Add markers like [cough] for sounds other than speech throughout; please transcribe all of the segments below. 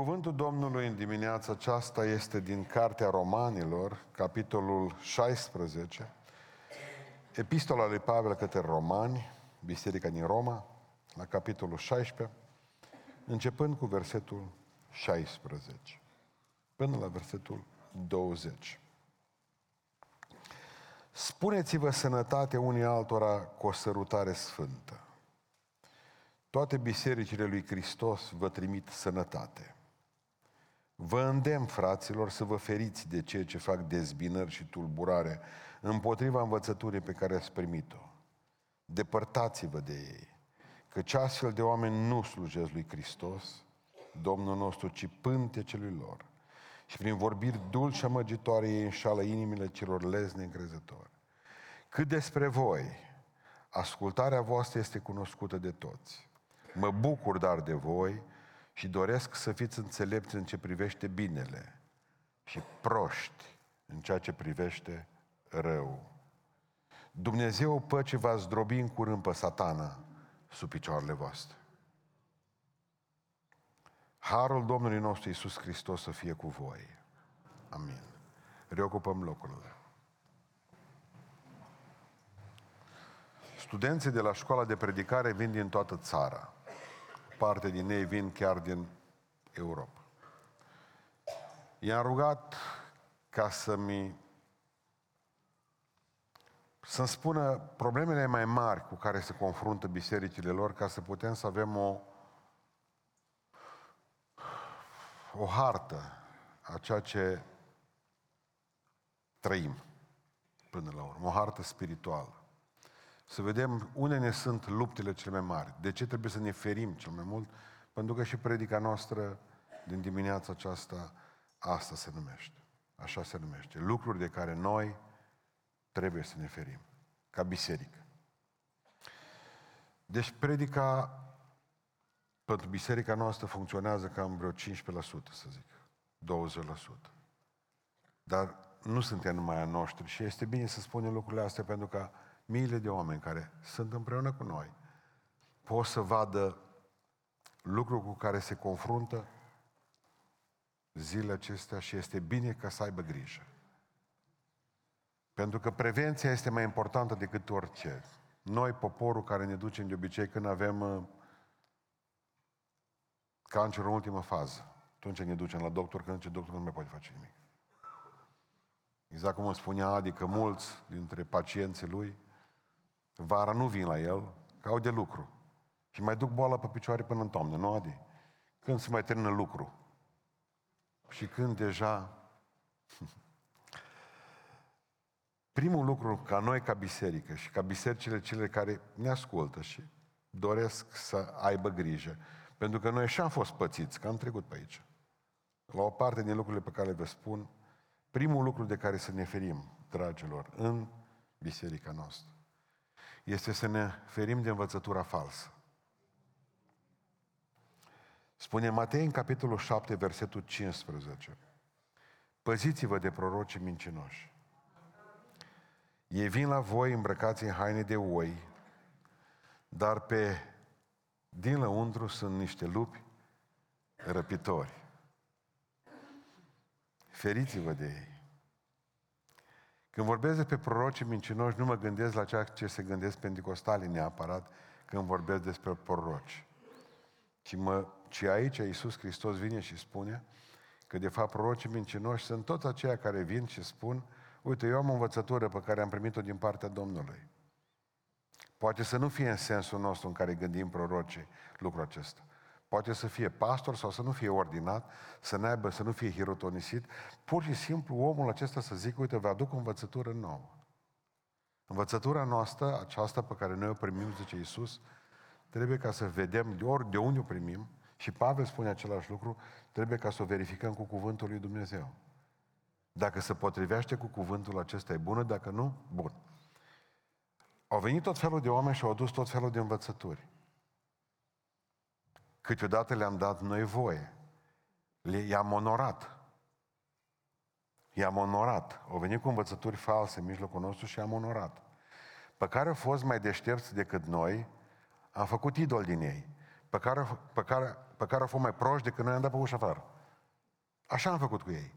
Cuvântul Domnului în dimineața aceasta este din Cartea Romanilor, capitolul 16, Epistola lui Pavel către Romani, Biserica din Roma, la capitolul 16, începând cu versetul 16, până la versetul 20. Spuneți-vă sănătate unii altora cu o sărutare sfântă. Toate bisericile lui Hristos vă trimit sănătate. Vă îndemn, fraților, să vă feriți de ceea ce fac dezbinări și tulburare împotriva învățăturii pe care ați primit-o. Depărtați-vă de ei, căci astfel de oameni nu slujesc lui Hristos, Domnul nostru, ci pântecelui lor. Și prin vorbiri dulci amăgitoare ei înșală inimile celor lezne încrezători. Cât despre voi, ascultarea voastră este cunoscută de toți. Mă bucur dar de voi și doresc să fiți înțelepți în ce privește binele și proști în ceea ce privește rău. Dumnezeu păce va zdrobi în curând pe satana sub picioarele voastre. Harul Domnului nostru Iisus Hristos să fie cu voi. Amin. Reocupăm locurile. Studenții de la școala de predicare vin din toată țara. Parte din ei vin chiar din Europa. I-am rugat ca să-mi să-mi spună problemele mai mari cu care se confruntă bisericile lor ca să putem să avem o o hartă a ceea ce trăim până la urmă, o hartă spirituală. Să vedem unde ne sunt luptele cele mai mari, de ce trebuie să ne ferim cel mai mult, pentru că și predica noastră din dimineața aceasta, asta se numește. Așa se numește. Lucruri de care noi trebuie să ne ferim, ca biserică. Deci predica pentru biserica noastră funcționează cam vreo 15%, să zic, 20%. Dar nu suntem numai a noștri și este bine să spunem lucrurile astea pentru că miile de oameni care sunt împreună cu noi pot să vadă lucruri cu care se confruntă zilele acestea și este bine ca să aibă grijă. Pentru că prevenția este mai importantă decât orice. Noi, poporul care ne ducem de obicei când avem uh, cancerul în ultimă fază, atunci ne ducem la doctor, când ce doctor nu mai poate face nimic. Exact cum îmi spunea Adi că mulți dintre pacienții lui vara nu vin la el, că au de lucru. Și mai duc boala pe picioare până în toamnă, nu Adi? Când se mai termină lucru. Și când deja... [laughs] Primul lucru ca noi, ca biserică și ca bisericile cele care ne ascultă și doresc să aibă grijă, pentru că noi și am fost pățiți, că am trecut pe aici. La o parte din lucrurile pe care le vă spun, primul lucru de care să ne ferim, dragilor, în biserica noastră, este să ne ferim de învățătura falsă. Spune Matei în capitolul 7, versetul 15. Păziți-vă de proroci mincinoși. Ei vin la voi îmbrăcați în haine de oi, dar pe din lăuntru sunt niște lupi răpitori. Feriți-vă de ei. Când vorbesc despre prorocii mincinoși, nu mă gândesc la ceea ce se gândesc pentecostalii neapărat când vorbesc despre proroci. Ci, mă, ci aici Iisus Hristos vine și spune că de fapt prorocii mincinoși sunt toți aceia care vin și spun uite, eu am o învățătură pe care am primit-o din partea Domnului. Poate să nu fie în sensul nostru în care gândim prorocii lucrul acesta. Poate să fie pastor sau să nu fie ordinat, să, n-aibă, să nu fie hirotonisit. Pur și simplu omul acesta să zică, uite, vă aduc o învățătură nouă. Învățătura noastră, aceasta pe care noi o primim, zice Iisus, trebuie ca să vedem de ori de unde o primim, și Pavel spune același lucru, trebuie ca să o verificăm cu cuvântul lui Dumnezeu. Dacă se potrivește cu cuvântul acesta e bună, dacă nu, bun. Au venit tot felul de oameni și au adus tot felul de învățături. Câteodată le-am dat noi voie. Le, i-am onorat. I-am onorat. Au venit cu învățături false în mijlocul nostru și am onorat. Pe care au fost mai deștepți decât noi, am făcut idol din ei. pe care, pe care, pe care au fost mai proști decât noi am dat pe ușa afară. Așa am făcut cu ei.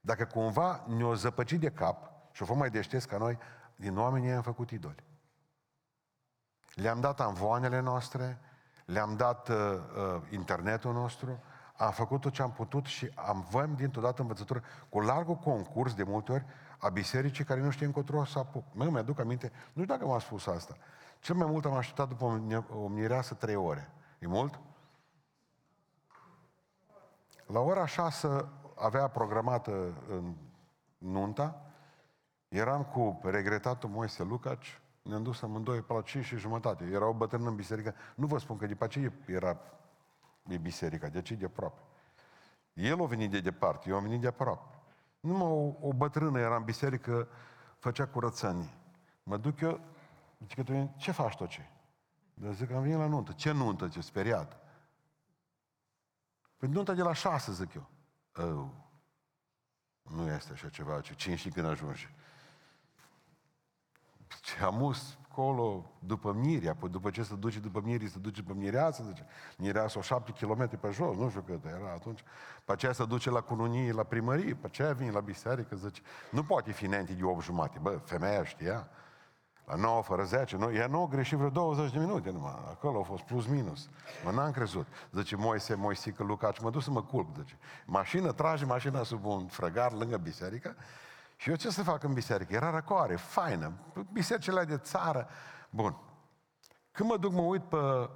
Dacă cumva ne-o zăpăcit de cap și au fost mai deșteți ca noi, din oamenii am făcut idoli. Le-am dat amvoanele noastre, le-am dat uh, uh, internetul nostru, am făcut tot ce am putut și am văm dintr-o dată învățătură cu largul concurs de multe ori a bisericii care nu știe încotro să apuc. Mă, mi-aduc aminte, nu știu dacă m-a spus asta. Cel mai mult am așteptat după o mireasă trei ore. E mult? La ora șasă avea programată în nunta, eram cu regretatul Moise Lucaci, ne-am dus amândoi pe la 5 și jumătate. Era o bătrână în biserică. Nu vă spun că după ce era e biserica, de ce de aproape. El a venit de departe, eu am venit de aproape. Numai o, o bătrână era în biserică, făcea curățenie. Mă duc eu, zice că tu, ce faci tu ce? Dar zic că am venit la nuntă. Ce nuntă, ce speriat? Păi nunta de la șase, zic eu. Oh, nu este așa ceva, ce cine și când ajunge. Ce amus acolo după Miria, apoi după ce se duce după Mirii, se duce după Mireasă, zice, Mireasă o șapte kilometri pe jos, nu știu cât era atunci. Pe aceea se duce la cununie, la primărie, pe aceea vine la biserică, zice, nu poate fi înainte de 8 jumate. Bă, femeia știa, la 9 fără 10, nu, ea nu a greșit vreo 20 de minute numai, acolo a fost plus minus. Mă n-am crezut. Zice, Moise, Moisică, Lucaci, mă duc să mă culc, zice. Mașină, trage mașina sub un frăgar lângă biserică și eu ce să fac în biserică? Era răcoare, faină, bisericile de țară. Bun. Când mă duc, mă uit pe...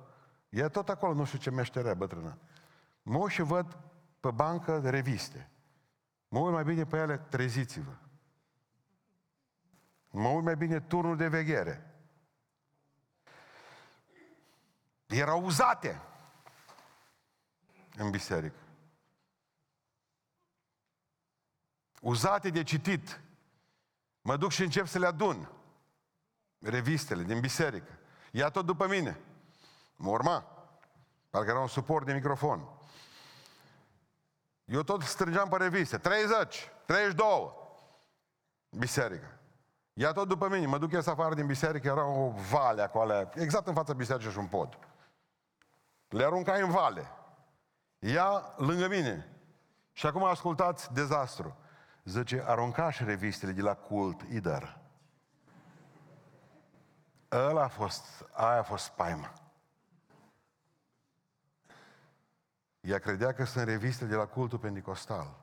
E tot acolo, nu știu ce meșterea bătrână. Mă uit și văd pe bancă reviste. Mă uit mai bine pe ele, treziți-vă. Mă uit mai bine turnul de veghere. Erau uzate în biserică. Uzate de citit. Mă duc și încep să le adun. Revistele din biserică. Ia tot după mine. Mă urma. Parcă era un suport de microfon. Eu tot strângeam pe reviste. 30, 32. Biserică. Ia tot după mine. Mă duc eu să afară din biserică. Era o vale acolo. Exact în fața bisericii și un pod. Le aruncai în vale. Ia lângă mine. Și acum ascultați dezastru. Zice, aruncaș și revistele de la cult, idar. Ăla a fost, aia a fost spaima. Ea credea că sunt reviste de la cultul pentecostal.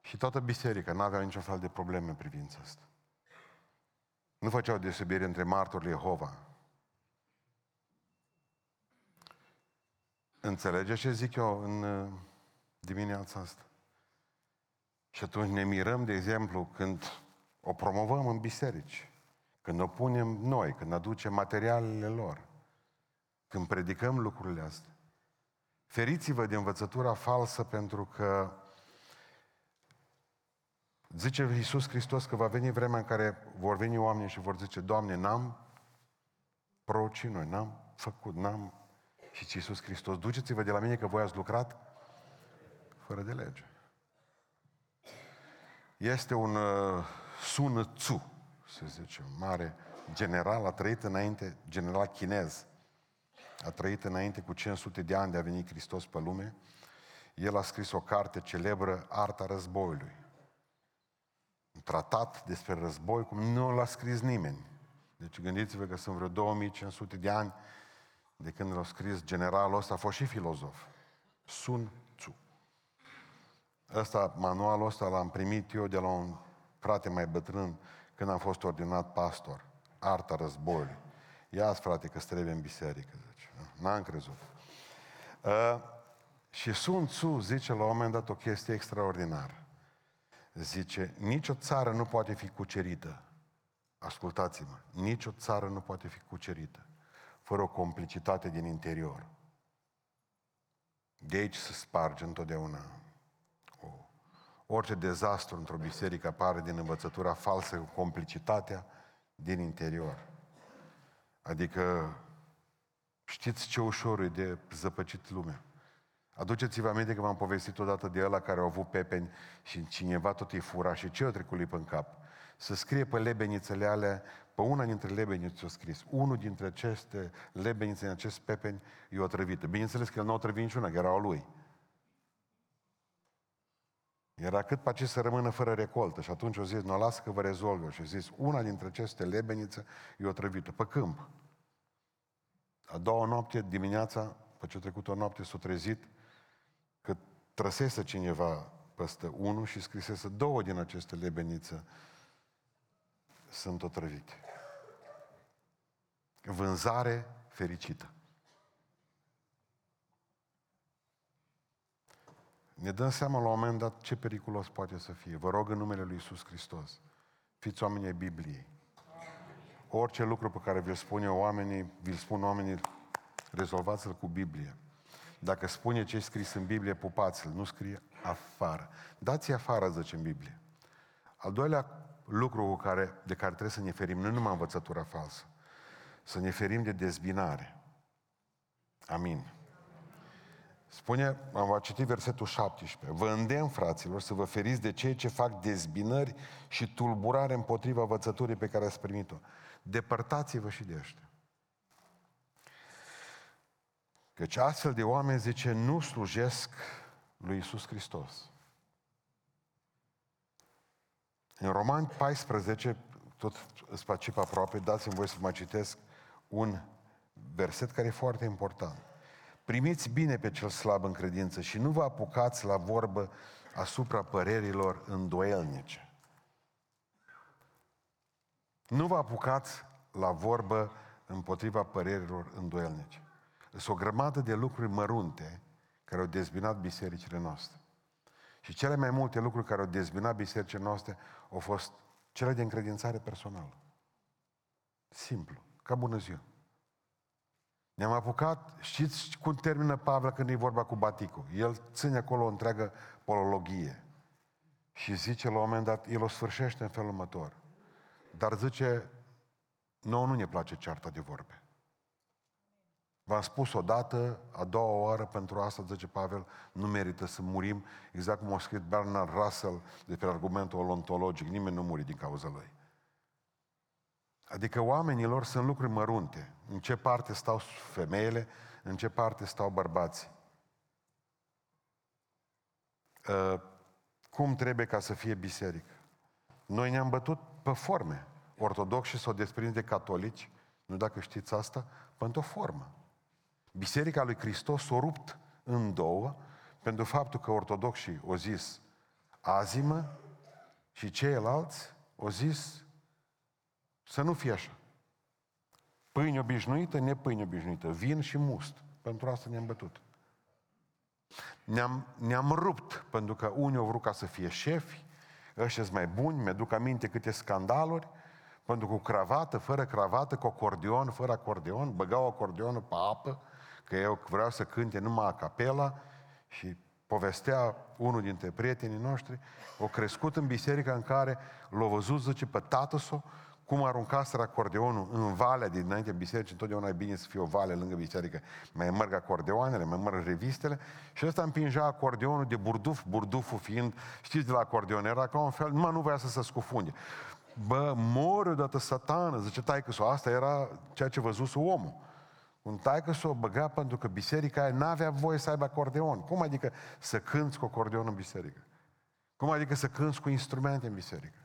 Și toată biserica nu avea niciun fel de probleme în privința asta. Nu făceau deosebire între martorii Jehova. Înțelegeți ce zic eu în uh, dimineața asta? Și atunci ne mirăm, de exemplu, când o promovăm în biserici, când o punem noi, când aducem materialele lor, când predicăm lucrurile astea. Feriți-vă de învățătura falsă pentru că zice Iisus Hristos că va veni vremea în care vor veni oameni și vor zice, Doamne, n-am prorocii noi, n-am făcut, n-am... Și Iisus Hristos, duceți-vă de la mine că voi ați lucrat fără de lege. Este un uh, Sun Tzu, să zicem, mare general, a trăit înainte, general chinez, a trăit înainte cu 500 de ani de a venit Hristos pe lume. El a scris o carte celebră, Arta războiului. Un tratat despre război cum nu l-a scris nimeni. Deci gândiți-vă că sunt vreo 2500 de ani de când l-a scris generalul ăsta, a fost și filozof. Sun Ăsta, manualul ăsta l-am primit eu de la un frate mai bătrân când am fost ordinat pastor. Arta războiului. Ia-ți, frate, că trebuie în biserică, zice. N-am crezut. Uh, și Sun Tzu zice la un moment dat o chestie extraordinară. Zice, nicio țară nu poate fi cucerită. Ascultați-mă, nicio țară nu poate fi cucerită fără o complicitate din interior. De aici se sparge întotdeauna Orice dezastru într-o biserică apare din învățătura falsă cu complicitatea din interior. Adică știți ce ușor e de zăpăcit lumea. Aduceți-vă aminte că v-am povestit odată de ăla care au avut pepeni și cineva tot îi fura și ce o trecut pe în cap? să scrie pe lebenițele alea, pe una dintre lebenițe a scris, unul dintre aceste lebenițe, în acest pepeni, e o trăvită. Bineînțeles că el nu a trăvit niciuna, că era a lui. Era cât pe ce să rămână fără recoltă. Și atunci o zis, nu lasă că vă rezolvă. Și a zis, una dintre aceste lebenițe e o trăvită, pe câmp. A doua noapte, dimineața, pe ce a trecut o noapte, s-a trezit că trăsese cineva peste unul și scrisese două din aceste lebenițe sunt otrăvite. Vânzare fericită. Ne dăm seama la un moment dat ce periculos poate să fie. Vă rog în numele Lui Iisus Hristos, fiți oamenii ai Bibliei. Orice lucru pe care vi-l spun eu oamenii, vi-l spun oamenii, rezolvați-l cu Biblie. Dacă spune ce e scris în Biblie, pupați-l, nu scrie afară. Dați-i afară, zice în Biblie. Al doilea lucru cu care, de care trebuie să ne ferim, nu numai învățătura falsă, să ne ferim de dezbinare. Amin. Spune, am citit versetul 17. Vă îndemn, fraților, să vă feriți de cei ce fac dezbinări și tulburare împotriva învățăturii pe care ați primit-o. Depărtați-vă și de ăștia. Căci astfel de oameni, zice, nu slujesc lui Isus Hristos. În Roman 14, tot spacip aproape, dați-mi voi să mai citesc un verset care e foarte important. Primiți bine pe cel slab în credință și nu vă apucați la vorbă asupra părerilor îndoielnice. Nu vă apucați la vorbă împotriva părerilor îndoielnice. Sunt o grămadă de lucruri mărunte care au dezbinat bisericile noastre. Și cele mai multe lucruri care au dezbinat bisericile noastre au fost cele de încredințare personală. Simplu, ca bună ziua. Ne-am apucat, știți cum termină Pavel când e vorba cu Baticu? El ține acolo o întreagă polologie. Și zice la un moment dat, el o sfârșește în felul următor. Dar zice, nouă nu ne place cearta de vorbe. V-am spus odată, a doua oară, pentru asta, zice Pavel, nu merită să murim, exact cum a scris Bernard Russell despre argumentul olontologic, nimeni nu muri din cauza lui. Adică oamenilor sunt lucruri mărunte. În ce parte stau femeile, în ce parte stau bărbații. Uh, cum trebuie ca să fie biserică? Noi ne-am bătut pe forme. Ortodoxii s-au desprins de catolici, nu dacă știți asta, pentru o formă. Biserica lui Hristos s-a rupt în două pentru faptul că ortodoxii au zis azimă și ceilalți au zis să nu fie așa. Pâine obișnuită, nepâine obișnuită, vin și must. Pentru asta ne-am bătut. Ne-am, ne-am rupt pentru că unii au vrut ca să fie șefi, ăștia mai buni, mi-aduc aminte câte scandaluri, pentru că cu cravată, fără cravată, cu acordeon, fără acordeon, băgau acordeonul pe apă, că eu vreau să cânte numai a capela și povestea unul dintre prietenii noștri, o crescut în biserica în care l-a văzut, zice, pe tată cum aruncaseră acordeonul în valea dinainte bisericii, întotdeauna e bine să fie o vale lângă biserică, mai merg acordeoanele, mai merg revistele și ăsta împingea acordeonul de burduf, burduful fiind, știți de la acordeon, era ca un fel, numai nu voia să se scufunde. Bă, mori odată satană, zice taică asta era ceea ce văzuse omul. Un taică s-o băga pentru că biserica aia n-avea voie să aibă acordeon. Cum adică să cânți cu acordeon în biserică? Cum adică să cânți cu instrumente în biserică?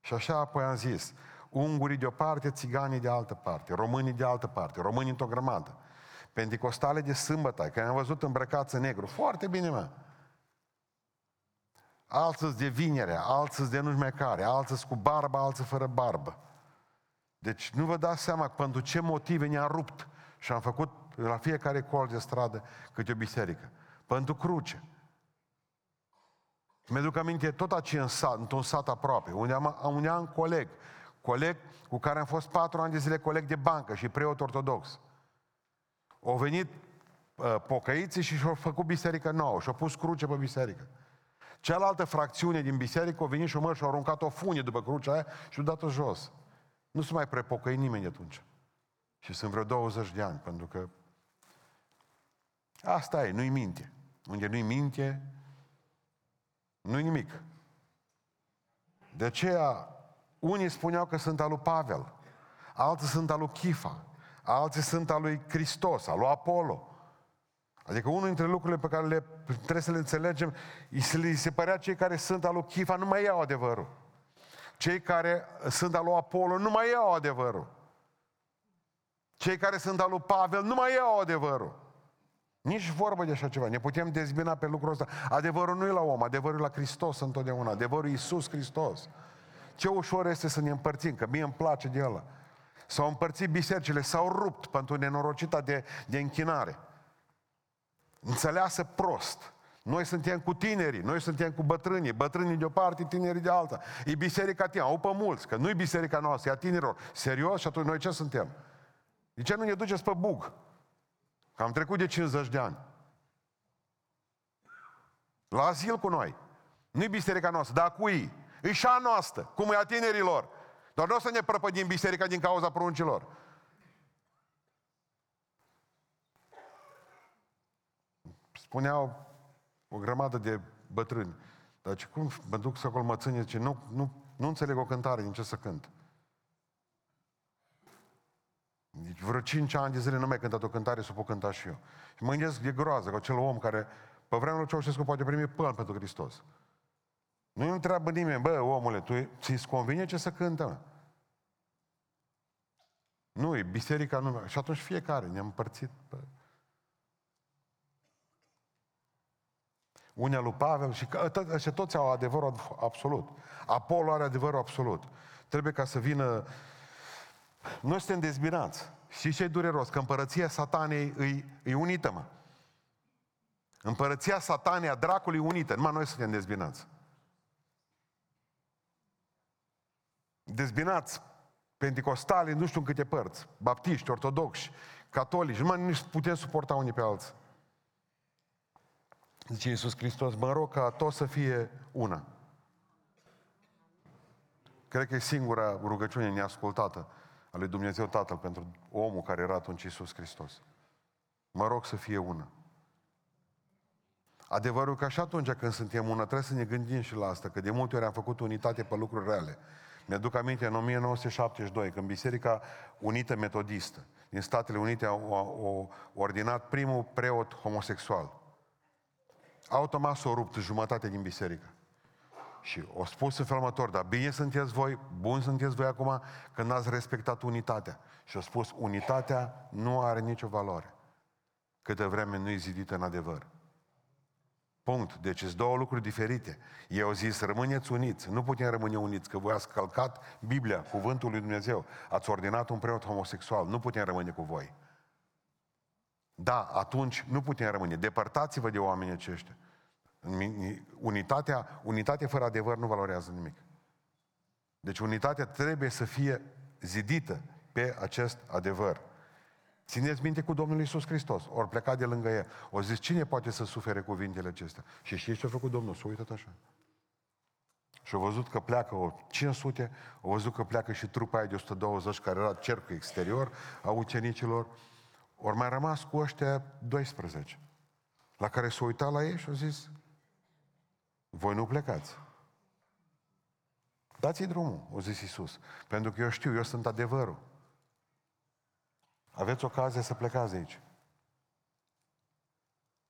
Și așa apoi am zis, ungurii de o parte, țiganii de altă parte, românii de altă parte, românii într-o grămadă. Pentecostale de sâmbătă, că am văzut îmbrăcați în negru. Foarte bine, mă. Alții de vinere, alții de nu mai care, alții cu barbă, alții fără barbă. Deci nu vă dați seama pentru ce motive ne-a rupt și am făcut la fiecare colț de stradă câte o biserică. Pentru cruce. Mi-aduc aminte tot aici în sat, într-un sat aproape, unde am, unde am coleg, coleg cu care am fost patru ani de zile coleg de bancă și preot ortodox. Au venit uh, pocăiții și și-au făcut biserică nouă și-au pus cruce pe biserică. Cealaltă fracțiune din biserică a venit și o mă și-a aruncat o funie după crucea aia și-a dat-o jos. Nu se mai prepocăi nimeni de atunci. Și sunt vreo 20 de ani, pentru că asta e, nu-i minte. Unde nu-i minte, nu-i nimic. De aceea Unii spuneau că sunt al lui Pavel, alții sunt al lui Chifa, alții sunt al lui Hristos, al lui Apollo. Adică unul dintre lucrurile pe care le, trebuie să le înțelegem, îi se, îi se părea cei care sunt al lui Chifa nu mai iau adevărul. Cei care sunt al lui Apollo nu mai iau adevărul. Cei care sunt al lui Pavel nu mai iau adevărul. Nici vorbă de așa ceva. Ne putem dezbina pe lucrul ăsta. Adevărul nu e la om, adevărul e la Hristos întotdeauna. Adevărul e Iisus Hristos. Ce ușor este să ne împărțim, că mie îmi place de ăla. S-au împărțit bisericile, s-au rupt pentru nenorocita de, de închinare. Înțeleasă prost. Noi suntem cu tinerii, noi suntem cu bătrânii, bătrânii de o parte, tinerii de alta. E biserica tia, au pe mulți, că nu e biserica noastră, e a tinerilor. Serios? Și atunci noi ce suntem? De ce nu ne duceți pe bug? Că am trecut de 50 de ani. La azil cu noi. Nu-i biserica noastră, dar cu ei. E și a noastră, cum e a tinerilor. Doar nu o să ne prăpădim biserica din cauza pruncilor. Spuneau o grămadă de bătrâni. Dar ce cum mă duc să acolo mă ține, zice, nu, nu, nu înțeleg o cântare, din ce să cânt. Deci vreo 5 ani de zile nu mai cântat o cântare, să o pot cânta și eu. Și mă gândesc, e groază, că acel om care pe vremea lui Ceaușescu poate primi pân pentru Hristos. Nu-i întreabă nimeni, bă, omule, tu ți-ți convine ce să cântă? Mă? Nu, e biserica nu. Și atunci fiecare ne-am împărțit. Bă. Unii lui Pavel și, și toți au adevărul absolut. Apollo are adevărul absolut. Trebuie ca să vină... Noi suntem dezbinați. Și ce dureros? Că împărăția satanei îi, îi unită, mă. Împărăția satanei a dracului unită. Numai noi suntem dezbinați. Dezbinați pentecostali, nu știu în câte părți, baptiști, ortodoxi, catolici, nu mai nici putem suporta unii pe alții. Zice Iisus Hristos, mă rog ca tot să fie una. Cred că e singura rugăciune neascultată a lui Dumnezeu Tatăl pentru omul care era atunci Iisus Hristos. Mă rog să fie una. Adevărul că și atunci când suntem una, trebuie să ne gândim și la asta, că de multe ori am făcut unitate pe lucruri reale. Mi-aduc aminte în 1972, când Biserica Unită Metodistă din Statele Unite a, a, a ordinat primul preot homosexual. Automat s-a rupt jumătate din biserică. Și o spus în felul următor, dar bine sunteți voi, bun sunteți voi acum, când ați respectat unitatea. Și a spus, unitatea nu are nicio valoare, câtă vreme nu e zidită în adevăr. Punct. Deci sunt două lucruri diferite. Eu au zis, rămâneți uniți. Nu putem rămâne uniți, că voi ați călcat Biblia, cuvântul lui Dumnezeu. Ați ordinat un preot homosexual. Nu putem rămâne cu voi. Da, atunci nu putem rămâne. Depărtați-vă de oamenii aceștia. Unitatea, unitatea fără adevăr nu valorează nimic. Deci unitatea trebuie să fie zidită pe acest adevăr. Țineți minte cu Domnul Iisus Hristos. Ori pleca de lângă el. O zis, cine poate să sufere cuvintele acestea? Și știți ce a făcut Domnul? S-a uitat așa. Și a văzut că pleacă o 500, a văzut că pleacă și trupa aia de 120 care era cercul exterior a ucenicilor. Ori mai rămas cu ăștia 12. La care s-a uitat la ei și a zis, voi nu plecați. Dați-i drumul, a zis Iisus. Pentru că eu știu, eu sunt adevărul. Aveți ocazia să plecați de aici.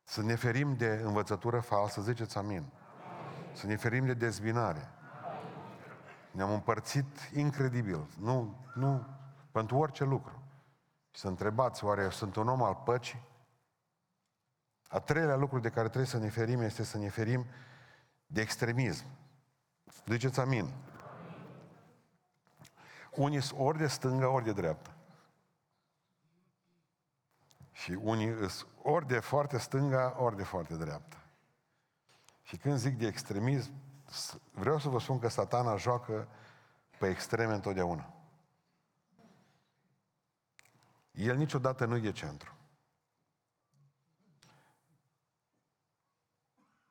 Să ne ferim de învățătură falsă, ziceți amin. Să ne ferim de dezbinare. Ne-am împărțit incredibil. Nu, nu, pentru orice lucru. Și să întrebați, oare eu sunt un om al păcii? A treilea lucru de care trebuie să ne ferim este să ne ferim de extremism. Ziceți amin. Unii sunt ori de stânga, ori de dreapta. Și unii sunt ori de foarte stânga, ori de foarte dreapta. Și când zic de extremism, vreau să vă spun că satana joacă pe extreme întotdeauna. El niciodată nu e de centru.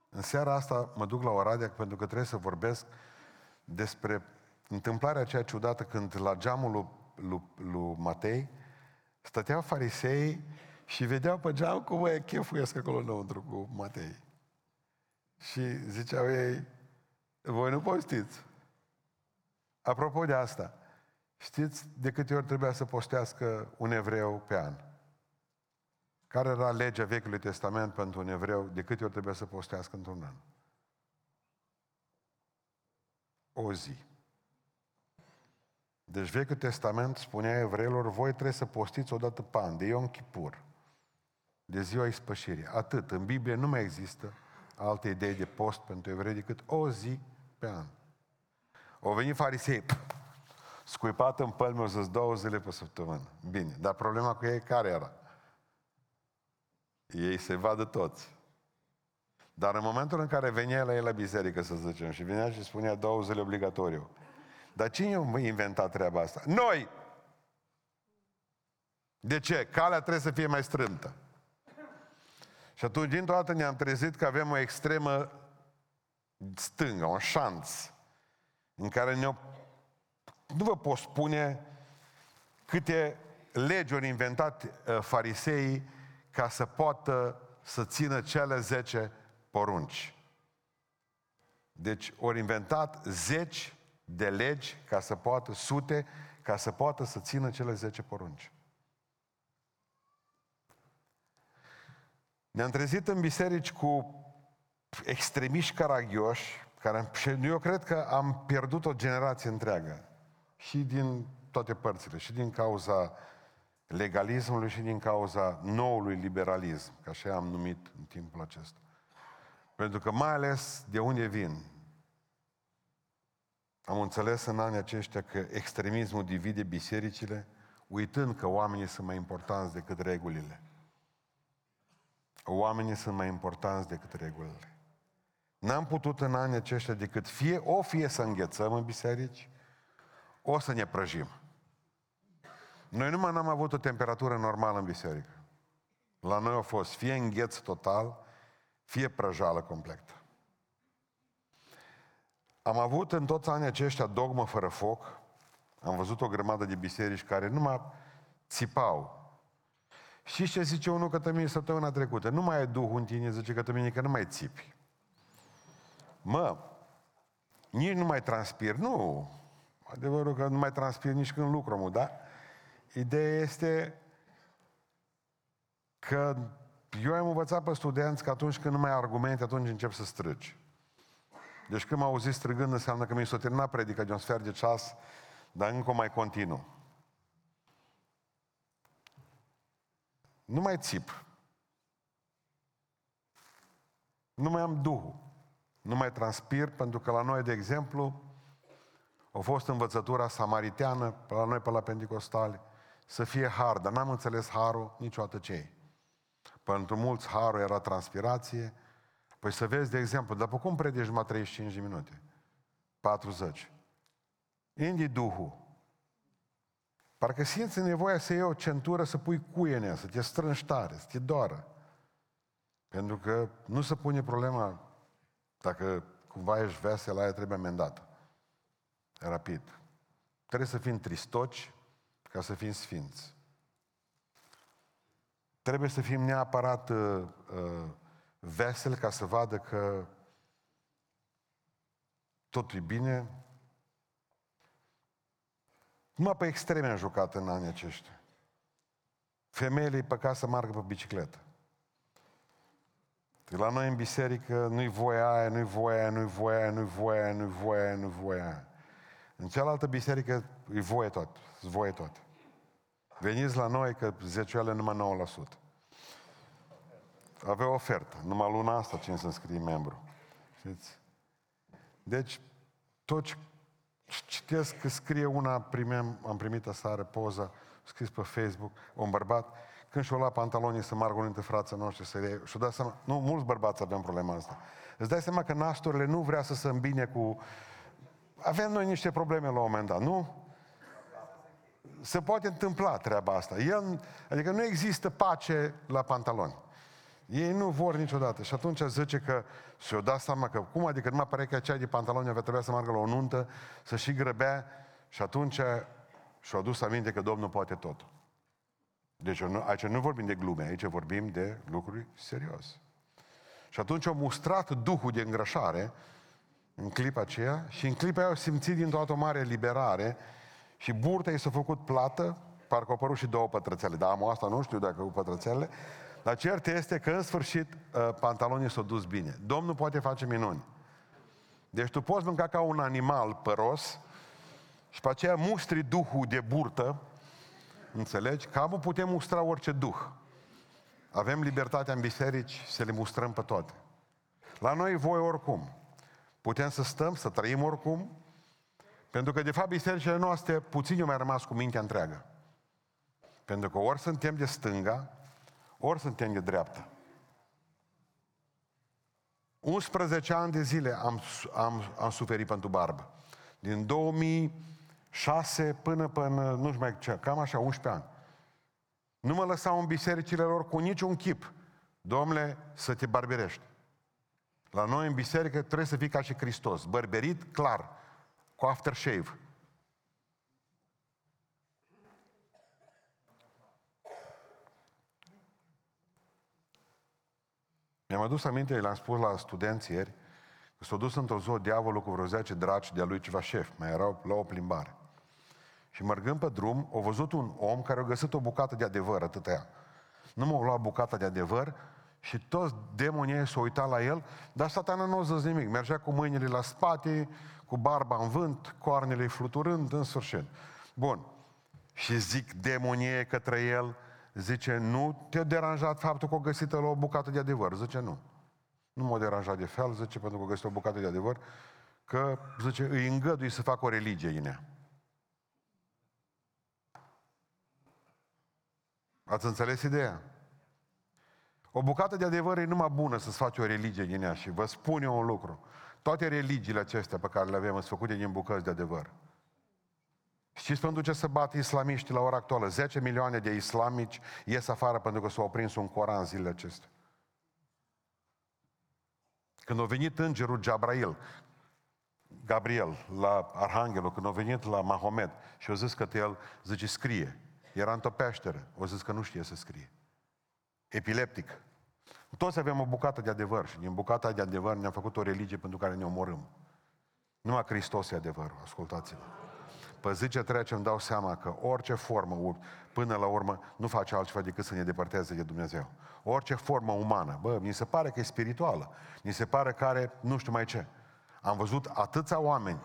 În seara asta mă duc la Oradea pentru că trebuie să vorbesc despre întâmplarea aceea ciudată când la geamul lui, lui, lui Matei stăteau farisei și vedeau pe geam cum e chefuiesc acolo înăuntru cu Matei. Și ziceau ei, voi nu postiți. Apropo de asta, știți de câte ori trebuia să postească un evreu pe an? Care era legea Vechiului Testament pentru un evreu? De câte ori trebuia să postească într-un an? O zi. Deci Vechiul Testament spunea evreilor, voi trebuie să postiți o dată pe an, de Ion Chipur, de ziua ispășirii. Atât. În Biblie nu mai există alte idei de post pentru evrei decât o zi pe an. O venit farisei, scuipat în pălmi, o să două zile pe săptămână. Bine, dar problema cu ei care era? Ei se vadă toți. Dar în momentul în care venea la el la biserică, să zicem, și venea și spunea două zile obligatoriu, dar cine a inventat treaba asta? Noi! De ce? Calea trebuie să fie mai strâmtă. Și atunci, dintr-o dată, ne-am trezit că avem o extremă stângă, un șanț, în care ne Nu vă pot spune câte legi au inventat uh, fariseii ca să poată să țină cele zece porunci. Deci ori inventat zeci de legi ca să poată, sute, ca să poată să țină cele zece porunci. Ne-am trezit în biserici cu extremiști caragioși, care, și eu cred că am pierdut o generație întreagă. Și din toate părțile, și din cauza legalismului și din cauza noului liberalism, ca așa am numit în timpul acesta. Pentru că mai ales de unde vin, am înțeles în anii aceștia că extremismul divide bisericile, uitând că oamenii sunt mai importanți decât regulile. Oamenii sunt mai importanți decât regulile. N-am putut în anii aceștia decât fie, o fie să înghețăm în biserici, o să ne prăjim. Noi numai n-am avut o temperatură normală în biserică. La noi a fost fie îngheț total, fie prăjală completă. Am avut în toți anii aceștia dogmă fără foc. Am văzut o grămadă de biserici care numai țipau. Și ce zice unul că mine săptămâna trecută? Nu mai ai Duhul în tine, zice că mine că nu mai țipi. Mă, nici nu mai transpir, nu. Adevărul că nu mai transpir nici când lucru, da? Ideea este că eu am învățat pe studenți că atunci când nu mai ai argumente, atunci încep să strigi. Deci când m-au auzit strigând, înseamnă că mi s-a terminat predica de un sfert de ceas, dar încă mai continuu. Nu mai țip. Nu mai am Duhul. Nu mai transpir, pentru că la noi, de exemplu, a fost învățătura samariteană, pe la noi, pe la Pentecostali, să fie har, dar n-am înțeles harul niciodată ce e. Pentru mulți harul era transpirație, Păi să vezi, de exemplu, dar pe cum predici numai 35 de minute? 40. Indi Duhul. Parcă simți nevoia să iei o centură, să pui cuie în ea, să te strângi tare, să te doară. Pentru că nu se pune problema dacă cumva ești vesel, aia trebuie amendată. Rapid. Trebuie să fim tristoci ca să fim sfinți. Trebuie să fim neapărat uh, uh, vesel ca să vadă că totul e bine. Numai pe extreme am jucat în anii aceștia. Femeile păcat să meargă pe bicicletă. La noi în biserică nu-i voia aia, nu-i voia aia, nu-i voia aia, nu-i voia aia, nu-i voia aia, nu-i voia aia. În cealaltă biserică îi voie tot, îți voie tot. Veniți la noi că zecioale numai 9% avea ofertă. Numai luna asta cine să înscrie membru. Știți? Deci, tot ce citesc că scrie una, primem, am primit aseară poza, scris pe Facebook, un bărbat, când și-o lua pantalonii să margă unul dintre frații noștri să le și dat seama, nu, mulți bărbați avem problema asta. Îți dai seama că nasturile nu vrea să se îmbine cu... Avem noi niște probleme la un moment dat, nu? Se poate întâmpla treaba asta. El, adică nu există pace la pantaloni. Ei nu vor niciodată. Și atunci zice că și-o dat seama că, cum adică numai pare că aceea de pantaloni avea trebuia să meargă la o nuntă, să și grăbea și atunci și-a dus aminte că Domnul poate tot. Deci aici nu vorbim de glume, aici vorbim de lucruri serios. Și atunci a mustrat Duhul de îngrășare în clipa aceea și în clipa aia au simțit din toată o mare liberare și burta i s-a făcut plată, parcă au apărut și două pătrățele, dar am asta nu știu dacă cu pătrățele, dar cert este că în sfârșit uh, pantalonii s-au dus bine. Domnul poate face minuni. Deci tu poți mânca ca un animal păros și pe aceea mustri duhul de burtă, înțelegi? Cam putem mustra orice duh. Avem libertatea în biserici să le mustrăm pe toate. La noi voi oricum. Putem să stăm, să trăim oricum, pentru că, de fapt, bisericile noastre, puțin au mai rămas cu mintea întreagă. Pentru că ori suntem de stânga, ori suntem de dreapta. 11 ani de zile am, am, am suferit pentru barbă. Din 2006 până până, nu știu mai ce, cam așa, 11 ani. Nu mă lăsau în bisericile lor cu niciun chip. Domnule, să te barberești. La noi în biserică trebuie să fii ca și Hristos. Bărberit, clar, cu aftershave. Mi-am adus aminte, le-am spus la studenți ieri, că s-a dus într-o zi diavolul cu vreo 10 draci de-a lui ceva șef, mai erau la o plimbare. Și mergând pe drum, au văzut un om care a găsit o bucată de adevăr, atâtea. Nu m-a luat bucata de adevăr și toți demonii s-au uitat la el, dar satana nu a zis nimic. Mergea cu mâinile la spate, cu barba în vânt, coarnele fluturând, în sfârșit. Bun. Și zic demonie către el, zice, nu te-a deranjat faptul că o găsit la o bucată de adevăr? Zice, nu. Nu m-a deranjat de fel, zice, pentru că o găsit o bucată de adevăr, că, zice, îi îngădui să facă o religie în ea. Ați înțeles ideea? O bucată de adevăr e numai bună să-ți faci o religie din ea și vă spun eu un lucru. Toate religiile acestea pe care le avem sunt făcute din bucăți de adevăr. Știți pentru ce se bat islamiștii la ora actuală? 10 milioane de islamici ies afară pentru că s-au oprins un Coran zilele acestea. Când a venit îngerul Gabriel, Gabriel, la Arhanghelul, când a venit la Mahomet și a zis că el, zice, scrie. Era într-o peșteră. O zis că nu știe să scrie. Epileptic. Toți avem o bucată de adevăr și din bucata de adevăr ne-am făcut o religie pentru care ne omorâm. Numai Hristos e adevărul, ascultați-vă. Pe zi ce trece îmi dau seama că orice formă, până la urmă, nu face altceva decât să ne depărteze de Dumnezeu. Orice formă umană, bă, mi se pare că e spirituală, mi se pare că are nu știu mai ce. Am văzut atâția oameni,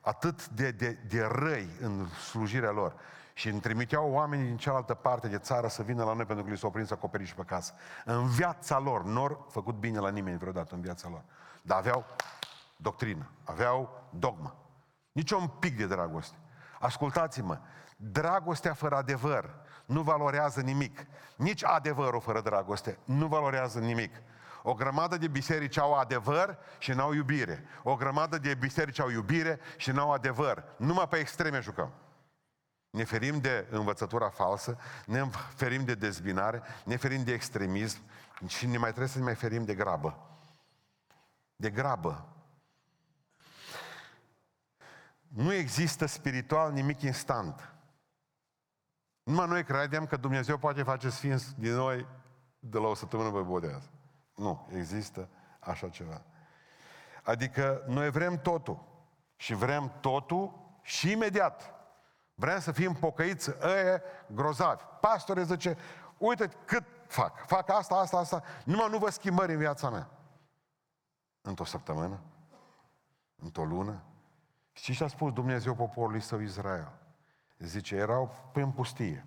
atât de, de, de răi în slujirea lor, și îmi trimiteau oamenii din cealaltă parte de țară să vină la noi pentru că li s-au prins acoperiși pe casă. În viața lor, nu au făcut bine la nimeni vreodată în viața lor. Dar aveau doctrină, aveau dogmă. Nici un pic de dragoste. Ascultați-mă, dragostea fără adevăr nu valorează nimic. Nici adevărul fără dragoste nu valorează nimic. O grămadă de biserici au adevăr și n-au iubire. O grămadă de biserici au iubire și n-au adevăr. Numai pe extreme jucăm. Ne ferim de învățătura falsă, ne ferim de dezbinare, ne ferim de extremism și ne mai trebuie să ne mai ferim de grabă. De grabă. Nu există spiritual nimic instant. Numai noi credem că Dumnezeu poate face sfinți din noi de la o săptămână pe bodează. Nu, există așa ceva. Adică noi vrem totul. Și vrem totul și imediat. Vrem să fim pocăiți ăia grozavi. Pastore zice, uite cât fac. Fac asta, asta, asta. Numai nu vă schimbări în viața mea. Într-o săptămână? Într-o lună? Și ce a spus Dumnezeu poporului său Israel? Zice, erau în pustie.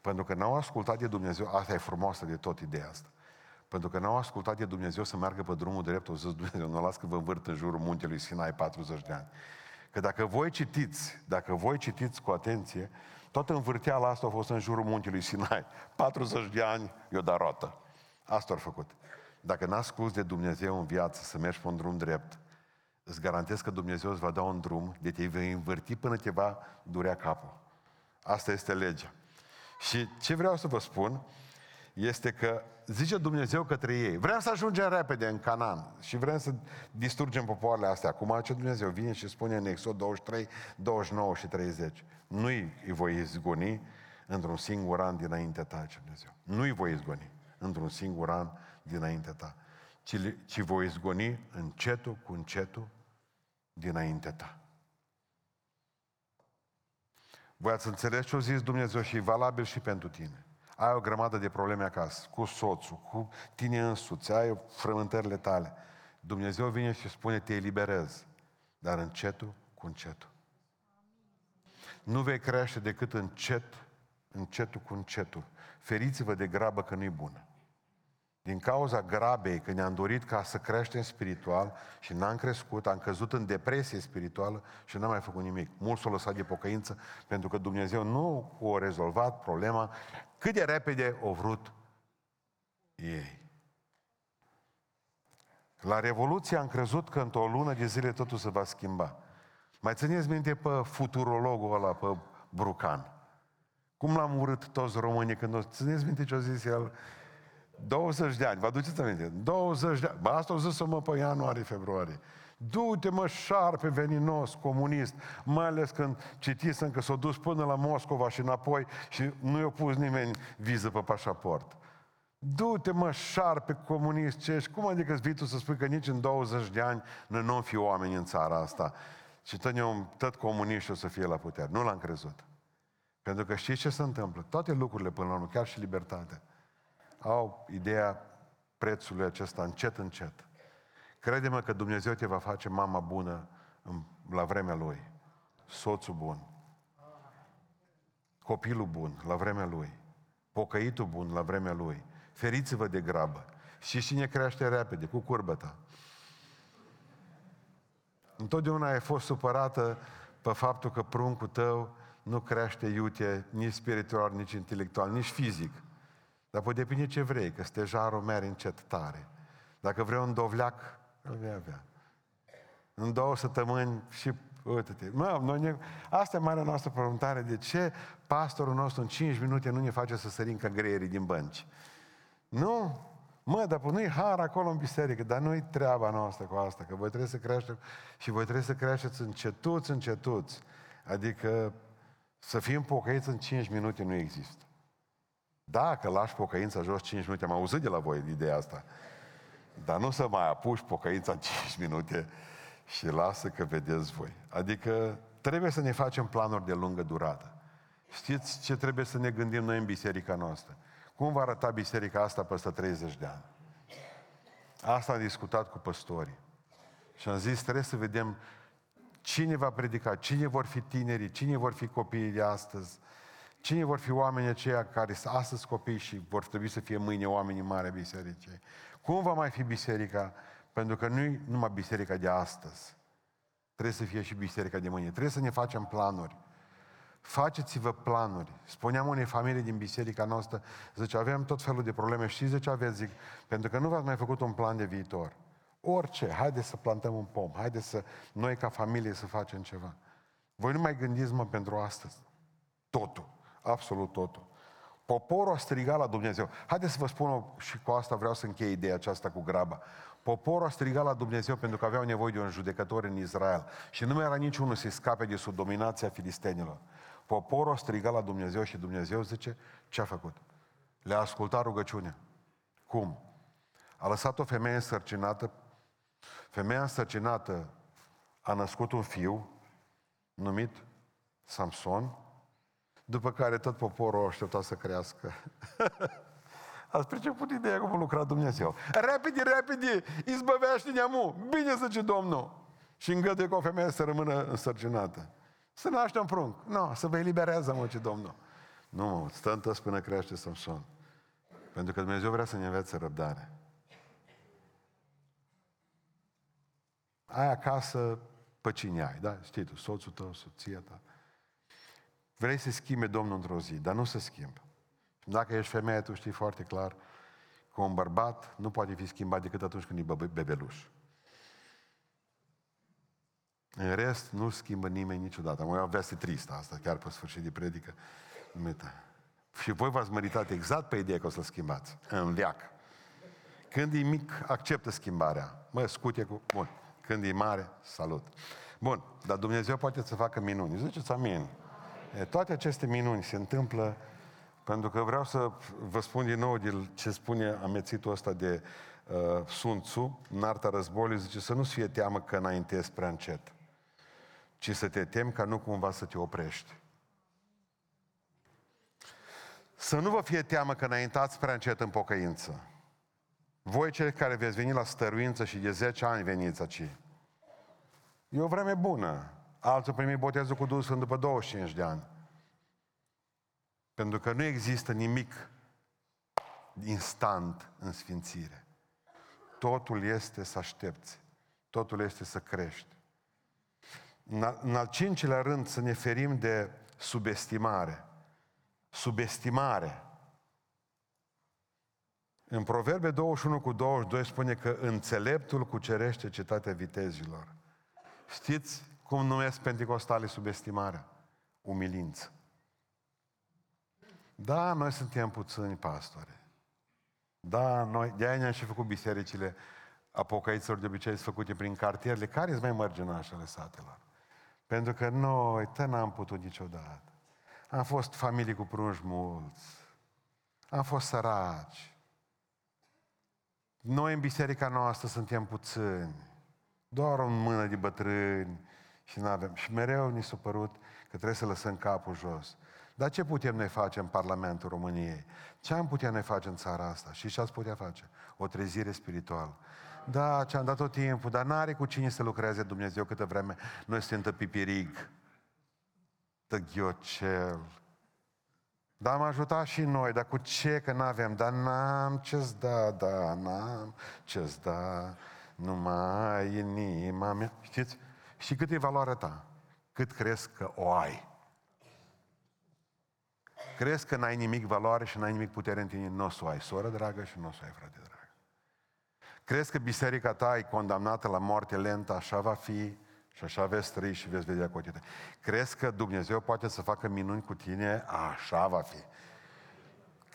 Pentru că n-au ascultat de Dumnezeu, asta e frumoasă de tot ideea asta. Pentru că n-au ascultat de Dumnezeu să meargă pe drumul drept, o zis Dumnezeu, nu las că vă învârt în jurul muntelui Sinai 40 de ani. Că dacă voi citiți, dacă voi citiți cu atenție, toată învârteala asta a fost în jurul muntelui Sinai. 40 de ani i-o dat roată. Asta au făcut. Dacă n asculți de Dumnezeu în viață să mergi pe un drum drept, îți garantez că Dumnezeu îți va da un drum de te vei învârti până te va durea capul. Asta este legea. Și ce vreau să vă spun este că zice Dumnezeu către ei, vrem să ajungem repede în Canaan și vrem să distrugem popoarele astea. Acum ce Dumnezeu vine și spune în Exod 23, 29 și 30. Nu-i voi izgoni într-un singur an dinainte ta, ce Dumnezeu. Nu-i voi izgoni într-un singur an dinainte ta, ci, ci voi izgoni încetul cu încetul, dinaintea ta. Voi ați înțeles ce a zis Dumnezeu și e valabil și pentru tine. Ai o grămadă de probleme acasă, cu soțul, cu tine însuți, ai frământările tale. Dumnezeu vine și spune, te eliberez, dar încetul cu încetul. Nu vei crește decât încet, încetul cu încetul. Feriți-vă de grabă că nu-i bună. Din cauza grabei, că ne-am dorit ca să creștem spiritual și n-am crescut, am căzut în depresie spirituală și n-am mai făcut nimic. Mulți s-au lăsat de pocăință pentru că Dumnezeu nu a rezolvat problema cât de repede au vrut ei. La Revoluție am crezut că într-o lună de zile totul se va schimba. Mai țineți minte pe futurologul ăla, pe Brucan. Cum l-am urât toți românii când o... Țineți minte ce a zis el? 20 de ani, vă aduceți aminte? 20 de ani. Ba, asta o zis mă pe ianuarie, februarie. Du-te mă șarpe veninos, comunist, mai ales când citisem că s-a dus până la Moscova și înapoi și nu i-a pus nimeni viză pe pașaport. Du-te mă șarpe comunist ce ești. Cum adică îți vii tu să spui că nici în 20 de ani noi nu fi oameni în țara asta și tot, tot comuniști o să fie la putere. Nu l-am crezut. Pentru că știți ce se întâmplă? Toate lucrurile până la urmă, chiar și libertatea, au ideea prețului acesta încet, încet. Crede-mă că Dumnezeu te va face mama bună la vremea Lui, soțul bun, copilul bun la vremea Lui, pocăitul bun la vremea Lui. Feriți-vă de grabă. Și cine crește repede? Cu curbăta. Întotdeauna ai fost supărată pe faptul că pruncul tău nu crește iute nici spiritual, nici intelectual, nici fizic. Dar poate depinde ce vrei, că stejarul merge încet tare. Dacă vrei un dovleac, îl vei avea. În două săptămâni și uite-te. Mă, noi ne... Asta e marea noastră preguntare. De ce pastorul nostru în 5 minute nu ne face să sărim ca greierii din bănci? Nu? Mă, dar nu-i har acolo în biserică, dar nu-i treaba noastră cu asta, că voi trebuie să creștem și voi trebuie să creșteți încetuți, încetuți. Adică să fim pocăiți în 5 minute nu există. Dacă lași pocăința jos 5 minute, am auzit de la voi ideea asta. Dar nu să mai apuci pocăința în 5 minute și lasă că vedeți voi. Adică trebuie să ne facem planuri de lungă durată. Știți ce trebuie să ne gândim noi în biserica noastră? Cum va arăta biserica asta peste 30 de ani? Asta am discutat cu păstorii. Și am zis, trebuie să vedem cine va predica, cine vor fi tinerii, cine vor fi copiii de astăzi, cine vor fi oamenii aceia care sunt astăzi copii și vor trebui să fie mâine oamenii mari bisericii. Cum va mai fi biserica? Pentru că nu e numai biserica de astăzi. Trebuie să fie și biserica de mâine. Trebuie să ne facem planuri. Faceți-vă planuri. Spuneam unei familii din biserica noastră, zice, avem tot felul de probleme. Știți de ce aveți? Zic, pentru că nu v-ați mai făcut un plan de viitor. Orice, haideți să plantăm un pom, haideți să, noi ca familie să facem ceva. Voi nu mai gândiți, mă, pentru astăzi. Totul, absolut totul. Poporul a strigat la Dumnezeu. Haideți să vă spun și cu asta vreau să închei ideea aceasta cu graba. Poporul a strigat la Dumnezeu pentru că aveau nevoie de un judecător în Israel. Și nu mai era niciunul să scape de sub dominația filistenilor. Poporul a strigat la Dumnezeu și Dumnezeu zice, ce a făcut? Le-a ascultat rugăciunea. Cum? A lăsat o femeie însărcinată. Femeia însărcinată a născut un fiu numit Samson, după care tot poporul a așteptat să crească. [laughs] Ați priceput ideea cum a lucrat Dumnezeu. Repede, repede, izbăvește neamul. Bine zice Domnul. Și îngăduie cu o femeie să rămână însărcinată. Să naște un prunc. Nu, no, să vă eliberează, mă, ce Domnul. Nu, stă întăs până crește Samson. Pentru că Dumnezeu vrea să ne învețe răbdare. Ai acasă pe cine ai, da? Știi tu, soțul tău, soția ta. Vrei să schimbe Domnul într-o zi, dar nu se schimbă. Dacă ești femeie, tu știi foarte clar că un bărbat nu poate fi schimbat decât atunci când e bebeluș. În rest, nu schimbă nimeni niciodată. Am o veste tristă asta, chiar pe sfârșit de predică. Și voi v-ați meritat exact pe ideea că o să schimbați. În viac. Când e mic, acceptă schimbarea. Mă, scute cu... Bun. Când e mare, salut. Bun, dar Dumnezeu poate să facă minuni. Ziceți amin. E, toate aceste minuni se întâmplă pentru că vreau să vă spun din nou de ce spune amețitul ăsta de uh, Sun Tzu, în arta războiului, zice să nu fie teamă că înaintezi prea încet. ci să te temi ca nu cumva să te oprești. Să nu vă fie teamă că înaintați prea încet în pocăință. Voi cei care veți veni la stăruință și de 10 ani veniți aici. E o vreme bună. Alții primi botezul cu Duhul Sfânt după 25 de ani. Pentru că nu există nimic instant în sfințire. Totul este să aștepți. Totul este să crești. În al cincilea rând, să ne ferim de subestimare. Subestimare. În Proverbe 21 cu 22 spune că înțeleptul cucerește cetatea vitezilor. Știți cum numesc pentecostale subestimarea? Umilință. Da, noi suntem puțini pastore. Da, noi, de-aia ne-am și făcut bisericile apocaiților de obicei sunt făcute prin cartierele care sunt mai mărginașele satelor. Pentru că noi tă n-am putut niciodată. Am fost familii cu prunși mulți. Am fost săraci. Noi în biserica noastră suntem puțini. Doar o mână de bătrâni și nu avem. Și mereu ni s-a părut că trebuie să lăsăm capul jos. Dar ce putem noi face în Parlamentul României? Ce am putea noi face în țara asta? Și ce ați putea face? O trezire spirituală. Da, ce-am dat tot timpul, dar n-are cu cine să lucreze Dumnezeu câtă vreme noi suntem pipirig, tăghiocel. Dar am ajutat și noi, dar cu ce că n-avem? Dar n-am ce-ți da, da, n-am ce-ți da, numai inima mea. Știți? Și cât e valoarea ta? Cât crezi că o ai? Crezi că n-ai nimic valoare și n-ai nimic putere în tine? Nu o să o ai, soră dragă, și nu o să o ai, frate dragă. Crezi că biserica ta e condamnată la moarte lentă, așa va fi și așa veți trăi și veți vedea cu tine. Crezi că Dumnezeu poate să facă minuni cu tine? Așa va fi.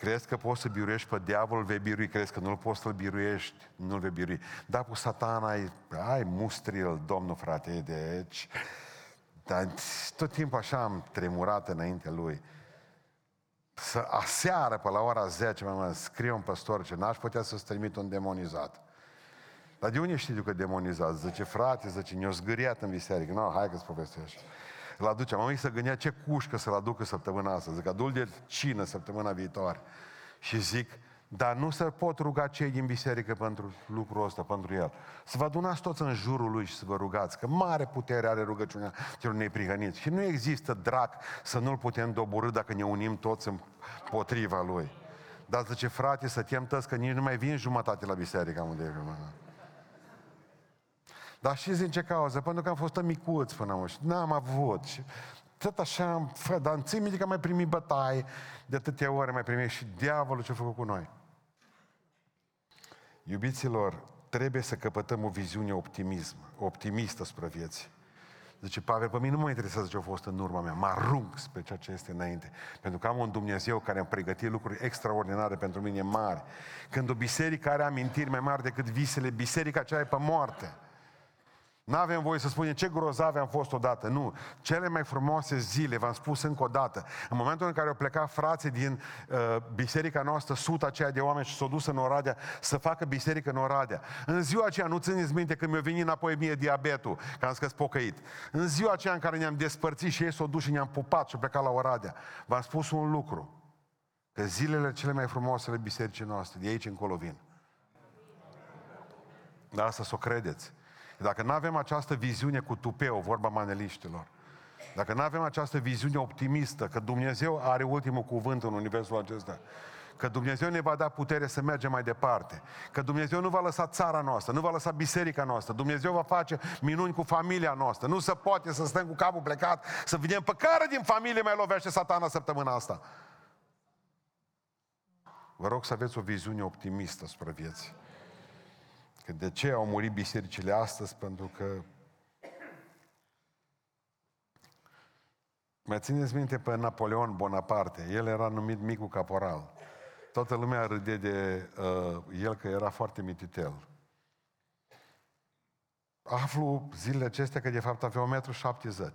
Crezi că poți să biruiești pe diavol, vei birui. Crezi că nu-l poți să-l biruiești, nu-l vei birui. Dar cu satana ai, ai mustril, domnul frate, deci... Dar tot timpul așa am tremurat înainte lui. Să aseară pe la ora 10, mă, scrie un păstor ce n-aș putea să-ți trimit un demonizat. Dar de unde știi că demonizat? Zice, frate, zice, ne-o zgâriat în biserică. Nu, hai că-ți povestești. Îl aduce. Mă să gândea ce cușcă să-l aducă săptămâna asta. Zic, adul de cină săptămâna viitoare. Și zic, dar nu se pot ruga cei din biserică pentru lucrul ăsta, pentru el. Să vă adunați toți în jurul lui și să vă rugați, că mare putere are rugăciunea celor neprihăniți. Și nu există drac să nu-l putem doborâ dacă ne unim toți împotriva lui. Dar zice, frate, să tem tăți că nici nu mai vin jumătate la biserică unde e. Dar știți din ce cauză? Pentru că am fost micuț până acum și n-am avut. Și tot așa am fă, dar ții minte că am mai primit bătaie, de atâtea ori mai primit și diavolul ce a făcut cu noi. Iubiților, trebuie să căpătăm o viziune optimism, optimistă spre vieții. Zice Pavel, pe mine nu mă interesează ce a fost în urma mea, mă arunc spre ceea ce este înainte. Pentru că am un Dumnezeu care a pregătit lucruri extraordinare pentru mine mari. Când o biserică are amintiri mai mari decât visele, biserica aceea e pe moarte. Nu avem voie să spunem ce grozave am fost odată. Nu. Cele mai frumoase zile, v-am spus încă o dată, în momentul în care au plecat frații din uh, biserica noastră, suta aceea de oameni și s-au dus în Oradea să facă biserică în Oradea. În ziua aceea, nu țineți minte când mi-a venit înapoi mie diabetul, că am scăs pocăit. În ziua aceea în care ne-am despărțit și ei s-au dus și ne-am pupat și au plecat la Oradea. V-am spus un lucru, că zilele cele mai frumoase ale bisericii noastre, de aici încolo vin. Dar asta să o credeți. Dacă nu avem această viziune cu tupeu, vorba maneliștilor, dacă nu avem această viziune optimistă, că Dumnezeu are ultimul cuvânt în universul acesta, că Dumnezeu ne va da putere să mergem mai departe, că Dumnezeu nu va lăsa țara noastră, nu va lăsa biserica noastră, Dumnezeu va face minuni cu familia noastră. Nu se poate să stăm cu capul plecat, să vedem pe care din familie mai lovește satana săptămâna asta. Vă rog să aveți o viziune optimistă spre vieții. Că de ce au murit bisericile astăzi? Pentru că Mai țineți minte pe Napoleon Bonaparte, el era numit micul caporal. Toată lumea râde de uh, el că era foarte mititel. Aflu zilele acestea că de fapt avea 1,70 m.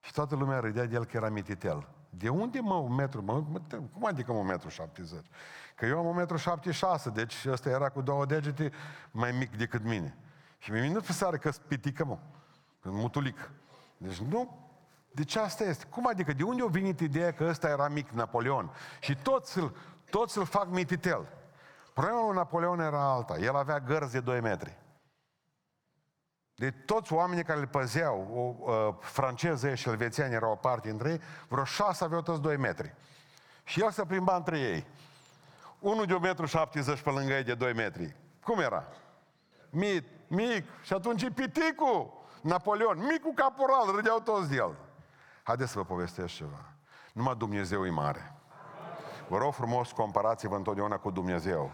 Și toată lumea râdea de el că era mititel. De unde mă un metru? Mă, mă, cum adică un metru 70? Că eu am un metru 76, deci ăsta era cu două degete mai mic decât mine. Și mie nu se că spitică, mă. Mutulic. Deci nu... Deci asta este. Cum adică? De unde a venit ideea că ăsta era mic, Napoleon? Și toți îl, toți îl fac mititel. Problema lui Napoleon era alta. El avea gărzi de 2 metri. De toți oamenii care îl păzeau, o, uh, franceză și elvețiani erau o parte între ei, vreo șase aveau toți 2 metri. Și el se plimba între ei. Unul de 1,70 m pe lângă ei de 2 metri. Cum era? Mic, mic. Și atunci e piticul. Napoleon, micul caporal, râdeau toți de el. Haideți să vă povestesc ceva. Numai Dumnezeu e mare. Vă rog frumos, comparați-vă întotdeauna cu Dumnezeu.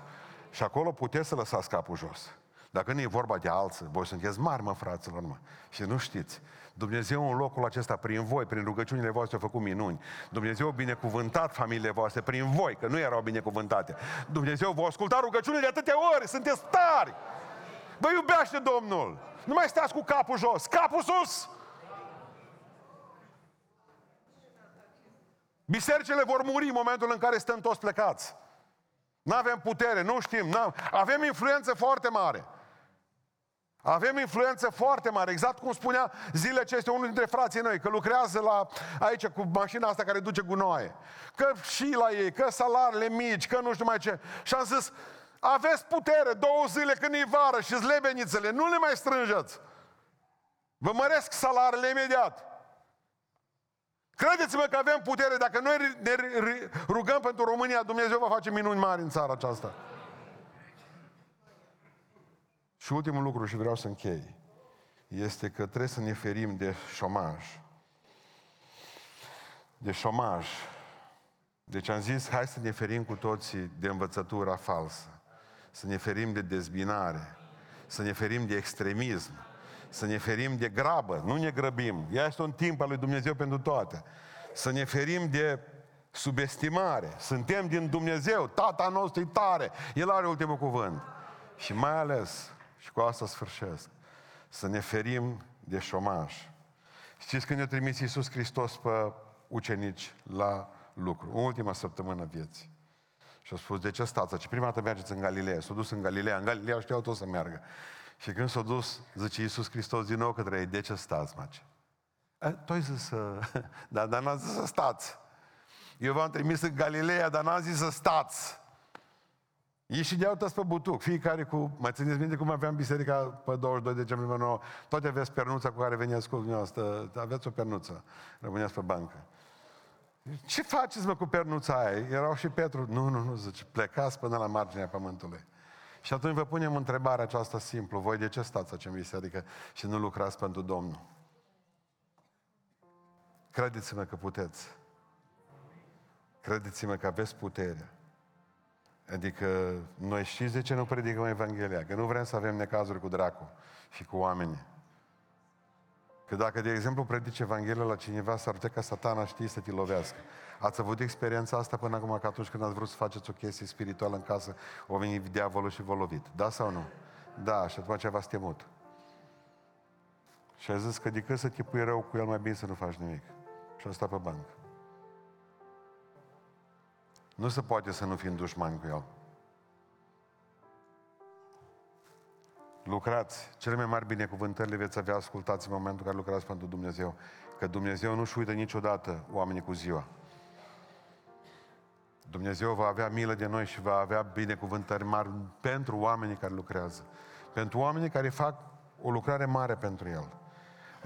Și acolo puteți să lăsați capul jos. Dacă nu e vorba de alții, voi sunteți mari, mă, fraților, mă. Și nu știți. Dumnezeu în locul acesta, prin voi, prin rugăciunile voastre, a făcut minuni. Dumnezeu a binecuvântat familiile voastre prin voi, că nu erau binecuvântate. Dumnezeu vă asculta rugăciunile de atâtea ori, sunteți tari! Vă iubește Domnul! Nu mai stați cu capul jos, capul sus! Bisericile vor muri în momentul în care stăm toți plecați. Nu avem putere, nu știm, n-am... avem influență foarte mare. Avem influență foarte mare, exact cum spunea zilele acestea unul dintre frații noi, că lucrează la, aici cu mașina asta care duce gunoaie. Că și la ei, că salariile mici, că nu știu mai ce. Și am zis, aveți putere, două zile când e vară și zlebenițele, nu le mai strângeți. Vă măresc salariile imediat. Credeți-mă că avem putere, dacă noi ne rugăm pentru România, Dumnezeu va face minuni mari în țara aceasta. Și ultimul lucru, și vreau să închei, este că trebuie să ne ferim de șomaj. De șomaj. Deci am zis, hai să ne ferim cu toții de învățătura falsă. Să ne ferim de dezbinare. Să ne ferim de extremism. Să ne ferim de grabă. Nu ne grăbim. Ea este un timp al lui Dumnezeu pentru toate. Să ne ferim de subestimare. Suntem din Dumnezeu. Tata nostru e tare. El are ultimul cuvânt. Și mai ales și cu asta sfârșesc. Să ne ferim de șomaj. Știți când ne-a trimis Iisus Hristos pe ucenici la lucru, ultima săptămână vieții. Și a spus, de ce stați? Și prima dată mergeți în Galileea. S-a dus în Galileea. În Galileea știau tot să meargă. Și când s-a dus, zice Iisus Hristos din nou către ei, de ce stați, mace? Tu ai zis să... [laughs] Dar, dar n-am zis să stați. Eu v-am trimis în Galileea, dar n-am zis să stați. Ei și de pe butuc, fiecare cu... Mai țineți minte cum aveam biserica pe 22 decembrie 9? Toate aveți pernuța cu care veniați cu dumneavoastră. Aveți o pernuță. Rămâneați pe bancă. Ce faceți, mă, cu pernuța aia? Erau și Petru. Nu, nu, nu, zice, plecați până la marginea pământului. Și atunci vă punem întrebarea aceasta simplă. Voi de ce stați aici în biserică și nu lucrați pentru Domnul? Credeți-mă că puteți. Credeți-mă că aveți putere. Adică noi știți de ce nu predicăm Evanghelia? Că nu vrem să avem necazuri cu dracu și cu oamenii. Că dacă, de exemplu, predici Evanghelia la cineva, s-ar putea ca satana știi să te lovească. Ați avut experiența asta până acum, că atunci când ați vrut să faceți o chestie spirituală în casă, o venit diavolul și v-a lovit. Da sau nu? Da, și atunci v-ați temut. Și a zis că decât să te pui rău cu el, mai bine să nu faci nimic. Și a stat pe bancă. Nu se poate să nu fim dușmani cu El. Lucrați. Cele mai mari binecuvântări le veți avea ascultați în momentul în care lucrați pentru Dumnezeu. Că Dumnezeu nu-și uită niciodată oamenii cu ziua. Dumnezeu va avea milă de noi și va avea binecuvântări mari pentru oamenii care lucrează. Pentru oamenii care fac o lucrare mare pentru El.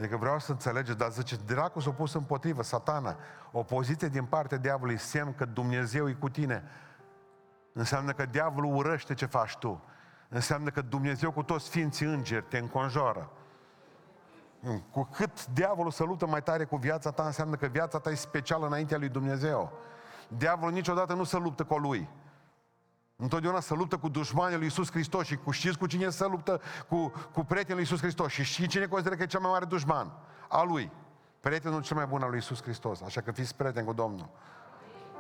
Adică vreau să înțelegeți, dar zice, dracul s-a pus împotrivă, satana. Opoziție din partea diavolului, semn că Dumnezeu e cu tine. Înseamnă că diavolul urăște ce faci tu. Înseamnă că Dumnezeu cu toți sfinții îngeri te înconjoară. Cu cât diavolul să luptă mai tare cu viața ta, înseamnă că viața ta e specială înaintea lui Dumnezeu. Diavolul niciodată nu se luptă cu lui. Întotdeauna să luptă cu dușmanii lui Iisus Hristos și cu știți cu cine să luptă cu, cu prietenul lui Iisus Hristos și știți cine consideră că e cel mai mare dușman? A lui. Prietenul cel mai bun al lui Iisus Hristos. Așa că fiți prieteni cu Domnul.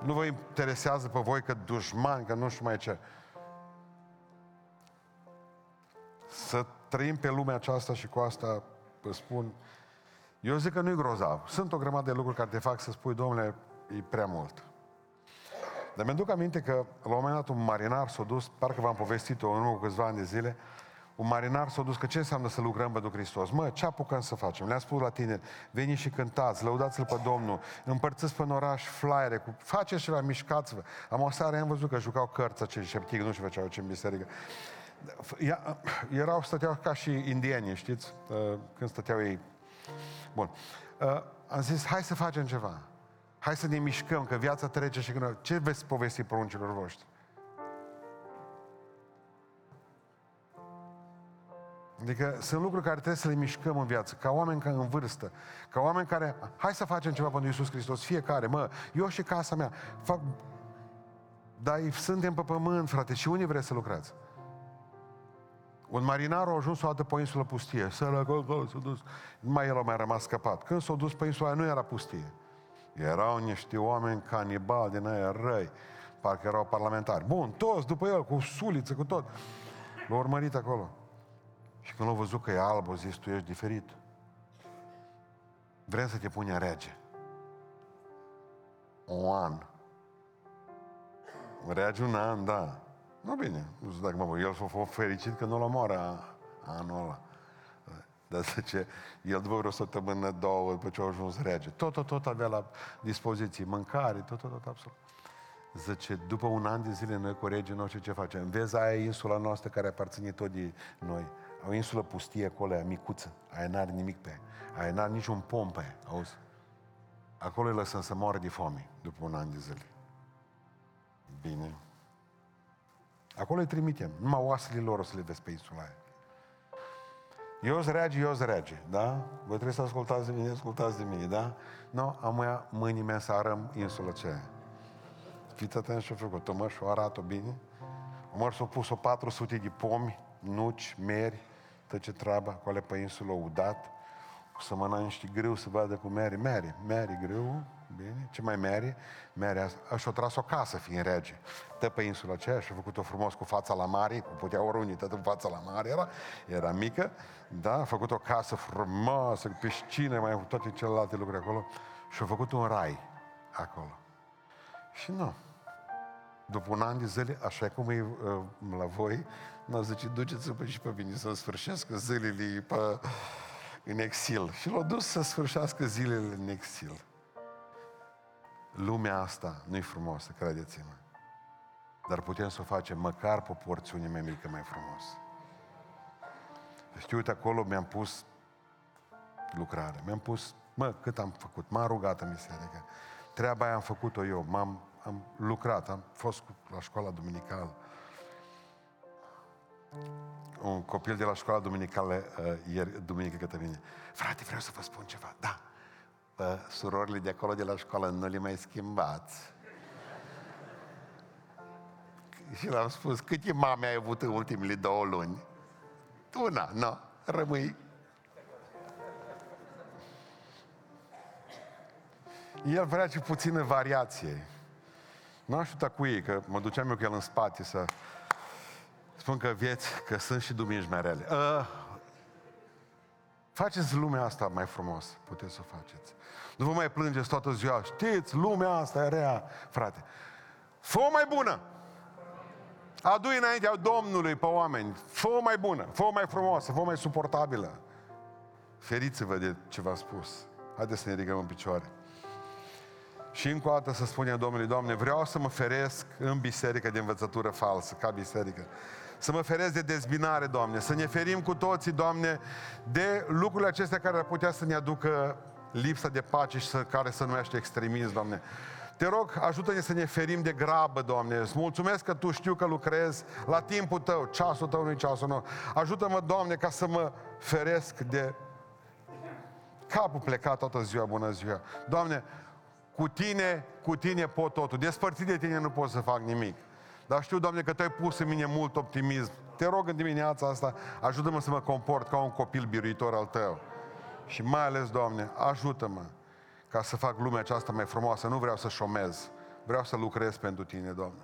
Nu vă interesează pe voi că dușmani, că nu știu mai ce. Să trăim pe lumea aceasta și cu asta vă spun, eu zic că nu-i grozav. Sunt o grămadă de lucruri care te fac să spui, domnule, e prea mult. Dar mi-aduc aminte că la un moment dat un marinar s-a dus, parcă v-am povestit-o în urmă cu câțiva ani de zile, un marinar s-a dus că ce înseamnă să lucrăm pentru Hristos? Mă, ce apucăm să facem? Le-am spus la tineri, veniți și cântați, lăudați-L pe Domnul, împărțiți pe în oraș flyere, cu, faceți ceva, mișcați-vă. Am o seară, am văzut că jucau cărți acei șeptici, nu știu făceau ce în biserică. Ia, erau, stăteau ca și indieni, știți? Uh, când stăteau ei. Bun. Uh, am zis, hai să facem ceva. Hai să ne mișcăm, că viața trece și când... Ce veți povesti poruncilor voștri? Adică sunt lucruri care trebuie să le mișcăm în viață, ca oameni ca în vârstă, ca oameni care, hai să facem ceva pentru Iisus Hristos, fiecare, mă, eu și casa mea, fac, dar suntem pe pământ, frate, și unii vreți să lucrați? Un marinar a ajuns o dată pe o insulă pustie, sărăcul, s-a dus, numai el a mai rămas scăpat. Când s-a dus pe insula nu era pustie. Erau niște oameni canibali din aia răi, parcă erau parlamentari. Bun, toți după el, cu suliță, cu tot. L-au urmărit acolo. Și când l-a văzut că e alb, a zis, tu ești diferit. Vrem să te pune rege. Un an. Rege un an, da. Nu bine, nu știu dacă mă el s-a fost fericit că nu l omoară anul ăla. Dar zice, el după vreo săptămână, două, după ce a ajuns rege, tot, tot, tot avea la dispoziție, mâncare, tot, tot, tot, absolut. Zice, după un an de zile noi cu regii noștri ce facem? Vezi aia insula noastră care aparține tot de noi. O insulă pustie acolo, aia micuță. Aia n-are nimic pe aia. Aia n-are niciun pom pe aia, auzi? Acolo îi lăsăm să moară de foame după un an de zile. Bine. Acolo îi trimitem. Numai oasele lor o să le vezi pe insula aia. Eu rege, eu rege, da? Voi trebuie să ascultați de mine, ascultați de mine, da? Nu, no, am ia mâinii mea să arăm insula aceea. Fiți atenți ce-a făcut. O măr și-o arată bine. O măr s-a pus o 400 de pomi, nuci, meri, tot ce treaba, acolo pe insulă udat. O să mănânc niște grâu să vadă cu mere. Mere, mere, grâu, bine. Ce mai mere? Mere asta. Și-a tras o casă fiind rege. Tă pe insula aceea și-a făcut-o frumos cu fața la mare, cu putea ori tot în fața la mare era, era mică, da, a făcut o casă frumoasă, cu piscină, mai cu toate celelalte lucruri acolo și-a făcut un rai acolo. Și nu. După un an de zile, așa cum e uh, la voi, nu zice, duceți-vă și pe mine să sfârșesc zilele pe, în exil. Și l-a dus să sfârșească zilele în exil. Lumea asta nu-i frumoasă, credeți-mă. Dar putem să o facem măcar pe porțiune mai mică, mai frumos. Știu, uite, acolo mi-am pus lucrare. Mi-am pus, mă, cât am făcut. M-am rugat în biserică. Treaba aia am făcut-o eu. M-am am lucrat, am fost la școala duminicală. Un copil de la școala duminicală uh, ieri, duminică către mine. Frate, vreau să vă spun ceva. Da, uh, surorile de acolo de la școală nu le mai schimbați. Și l-am spus, câte mame ai avut în ultimele două luni? Una, nu, rămâi. El vrea ce puțină variație. Nu aș cu ei, că mă duceam eu cu el în spate să spun că vieți, că sunt și dumini merele. Uh, faceți lumea asta mai frumos, puteți să o faceți. Nu vă mai plângeți toată ziua, știți, lumea asta e rea, frate. fă mai bună! Adu-i înaintea Domnului pe oameni, fă mai bună, fă mai frumoasă, fă mai suportabilă. Feriți-vă de ce v-a spus. Haideți să ne ridicăm în picioare. Și încă o dată să spunem Domnului, Doamne, vreau să mă feresc în biserică de învățătură falsă, ca biserică. Să mă feresc de dezbinare, Doamne, să ne ferim cu toții, Doamne, de lucrurile acestea care ar putea să ne aducă lipsa de pace și să, care se numește extremism, Doamne. Te rog, ajută-ne să ne ferim de grabă, Doamne. Îți mulțumesc că Tu știu că lucrezi la timpul Tău, ceasul Tău nu ceasul nostru. Ajută-mă, Doamne, ca să mă feresc de capul plecat toată ziua, bună ziua. Doamne, cu tine, cu tine pot totul. Despărțit de tine nu pot să fac nimic. Dar știu, Doamne, că Tu ai pus în mine mult optimism. Te rog în dimineața asta, ajută-mă să mă comport ca un copil biruitor al Tău. Și mai ales, Doamne, ajută-mă ca să fac lumea aceasta mai frumoasă. Nu vreau să șomez. Vreau să lucrez pentru Tine, Doamne.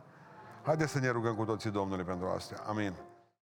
Haideți să ne rugăm cu toții Domnului pentru asta. Amin.